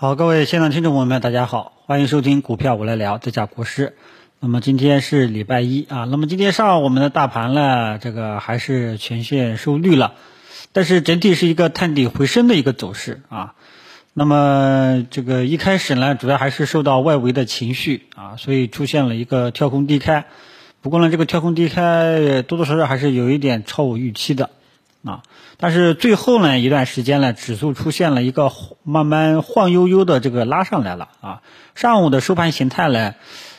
好，各位现场听众朋友们，大家好，欢迎收听股票我来聊，这家国师。那么今天是礼拜一啊，那么今天上午我们的大盘呢，这个还是全线收绿了，但是整体是一个探底回升的一个走势啊。那么这个一开始呢，主要还是受到外围的情绪啊，所以出现了一个跳空低开。不过呢，这个跳空低开多多少少还是有一点超我预期的。啊，但是最后呢，一段时间呢，指数出现了一个慢慢晃悠悠的这个拉上来了啊。上午的收盘形态呢，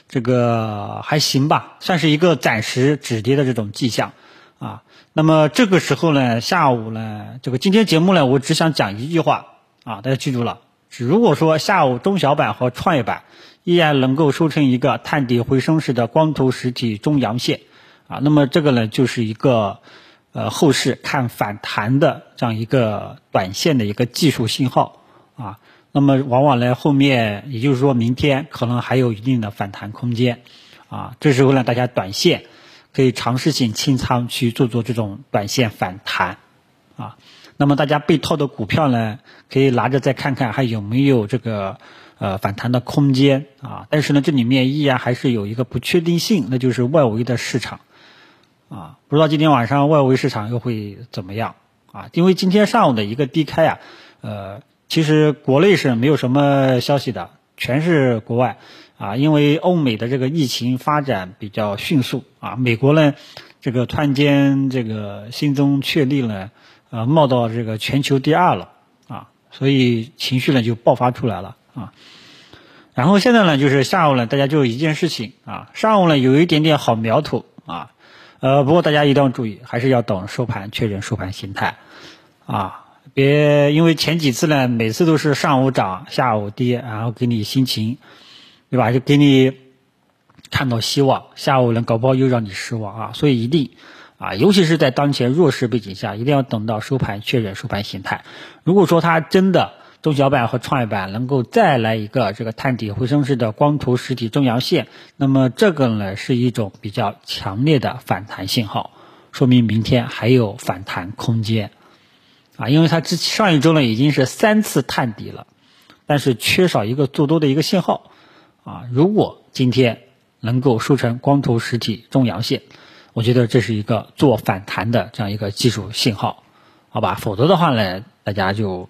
这个还行吧，算是一个暂时止跌的这种迹象啊。那么这个时候呢，下午呢，这个今天节目呢，我只想讲一句话啊，大家记住了，如果说下午中小板和创业板依然能够收成一个探底回升式的光头实体中阳线啊，那么这个呢，就是一个。呃，后市看反弹的这样一个短线的一个技术信号啊，那么往往呢后面，也就是说明天可能还有一定的反弹空间啊，这时候呢大家短线可以尝试性清仓去做做这种短线反弹啊，那么大家被套的股票呢，可以拿着再看看还有没有这个呃反弹的空间啊，但是呢这里面依然还是有一个不确定性，那就是外围的市场。啊，不知道今天晚上外围市场又会怎么样啊？因为今天上午的一个低开啊，呃，其实国内是没有什么消息的，全是国外啊。因为欧美的这个疫情发展比较迅速啊，美国呢，这个突然间这个新增确立了，呃，冒到这个全球第二了啊，所以情绪呢就爆发出来了啊。然后现在呢，就是下午呢，大家就一件事情啊，上午呢有一点点好苗头啊。呃，不过大家一定要注意，还是要等收盘确认收盘形态，啊，别因为前几次呢，每次都是上午涨，下午跌，然后给你心情，对吧？就给你看到希望，下午呢搞不好又让你失望啊，所以一定啊，尤其是在当前弱势背景下，一定要等到收盘确认收盘形态。如果说它真的，中小板和创业板能够再来一个这个探底回升式的光头实体中阳线，那么这个呢是一种比较强烈的反弹信号，说明明天还有反弹空间，啊，因为它之上一周呢已经是三次探底了，但是缺少一个做多的一个信号，啊，如果今天能够收成光头实体中阳线，我觉得这是一个做反弹的这样一个技术信号，好吧，否则的话呢，大家就。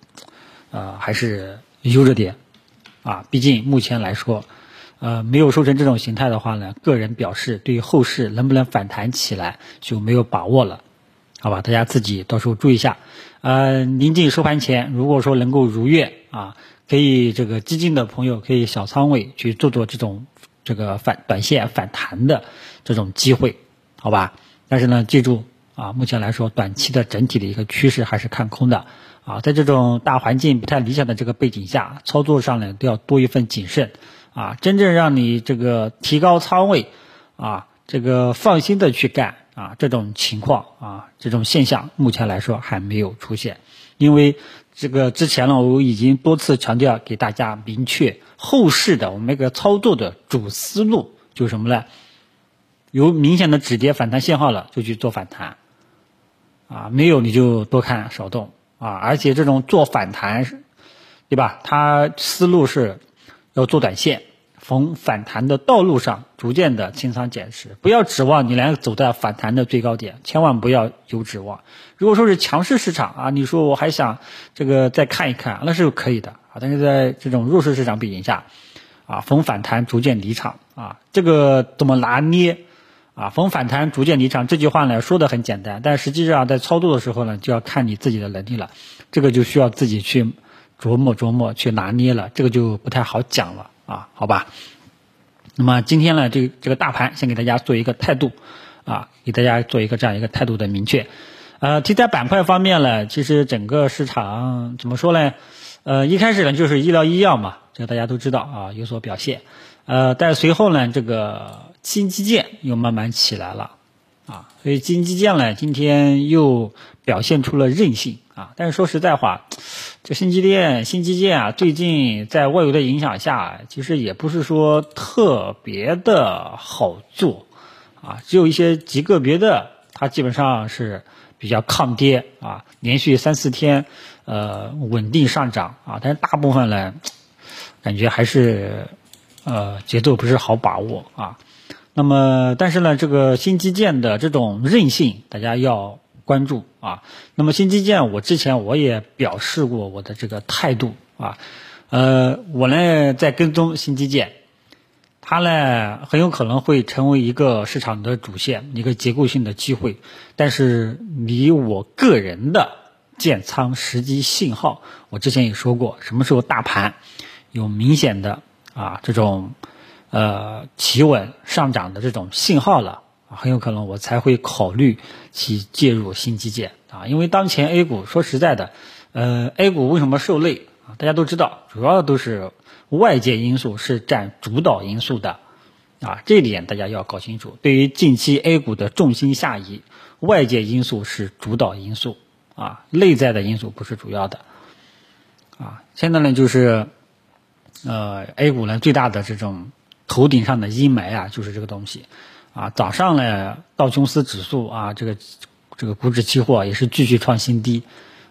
呃，还是悠着点，啊，毕竟目前来说，呃，没有收成这种形态的话呢，个人表示对于后市能不能反弹起来就没有把握了，好吧？大家自己到时候注意一下。呃，临近收盘前，如果说能够如愿啊，可以这个激进的朋友可以小仓位去做做这种这个反短线反弹的这种机会，好吧？但是呢，记住啊，目前来说，短期的整体的一个趋势还是看空的。啊，在这种大环境不太理想的这个背景下，操作上呢都要多一份谨慎，啊，真正让你这个提高仓位，啊，这个放心的去干，啊，这种情况啊，这种现象目前来说还没有出现，因为这个之前呢我已经多次强调给大家明确后市的我们那个操作的主思路就是什么呢？有明显的止跌反弹信号了就去做反弹，啊，没有你就多看少动。啊，而且这种做反弹，对吧？它思路是要做短线，逢反弹的道路上逐渐的清仓减持，不要指望你能走在反弹的最高点，千万不要有指望。如果说是强势市场啊，你说我还想这个再看一看，那是可以的啊。但是在这种弱势市场背景下，啊，逢反弹逐渐离场啊，这个怎么拿捏？啊，逢反弹逐渐离场，这句话呢说的很简单，但实际上在操作的时候呢，就要看你自己的能力了，这个就需要自己去琢磨琢磨，去拿捏了，这个就不太好讲了啊，好吧？那么今天呢，这个这个大盘先给大家做一个态度，啊，给大家做一个这样一个态度的明确。呃，题材板块方面呢，其实整个市场怎么说呢？呃，一开始呢就是医疗医药嘛，这个大家都知道啊，有所表现。呃，但随后呢，这个。新基建又慢慢起来了，啊，所以新基建呢，今天又表现出了韧性啊。但是说实在话，这新基建、新基建啊，最近在外围的影响下，其实也不是说特别的好做啊。只有一些极个别的，它基本上是比较抗跌啊，连续三四天呃稳定上涨啊。但是大部分呢，感觉还是呃节奏不是好把握啊。那么，但是呢，这个新基建的这种韧性，大家要关注啊。那么新基建，我之前我也表示过我的这个态度啊。呃，我呢在跟踪新基建，它呢很有可能会成为一个市场的主线，一个结构性的机会。但是，离我个人的建仓时机信号，我之前也说过，什么时候大盘有明显的啊这种。呃，企稳上涨的这种信号了，很有可能我才会考虑去介入新基建啊，因为当前 A 股说实在的，呃，A 股为什么受累啊？大家都知道，主要都是外界因素是占主导因素的啊，这一点大家要搞清楚。对于近期 A 股的重心下移，外界因素是主导因素啊，内在的因素不是主要的啊。现在呢，就是呃，A 股呢最大的这种。头顶上的阴霾啊，就是这个东西，啊，早上呢，道琼斯指数啊，这个这个股指期货也是继续创新低，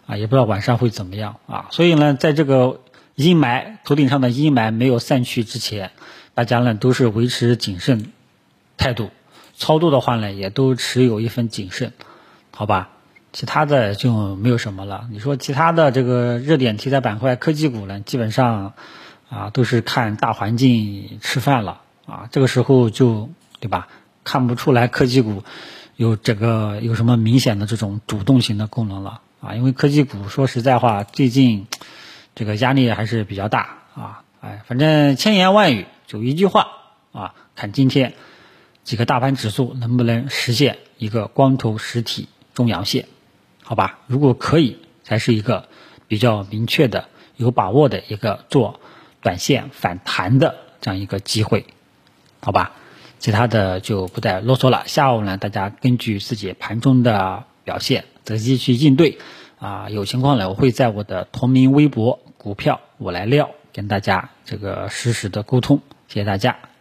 啊，也不知道晚上会怎么样啊，所以呢，在这个阴霾头顶上的阴霾没有散去之前，大家呢都是维持谨慎态度，操作的话呢也都持有一份谨慎，好吧，其他的就没有什么了。你说其他的这个热点题材板块，科技股呢，基本上。啊，都是看大环境吃饭了啊，这个时候就对吧？看不出来科技股有这个有什么明显的这种主动型的功能了啊，因为科技股说实在话，最近这个压力还是比较大啊。哎，反正千言万语就一句话啊，看今天几个大盘指数能不能实现一个光头实体中阳线，好吧？如果可以，才是一个比较明确的、有把握的一个做。短线反弹的这样一个机会，好吧，其他的就不再啰嗦了。下午呢，大家根据自己盘中的表现，择机去应对。啊，有情况呢，我会在我的同名微博“股票我来料”跟大家这个实时的沟通。谢谢大家。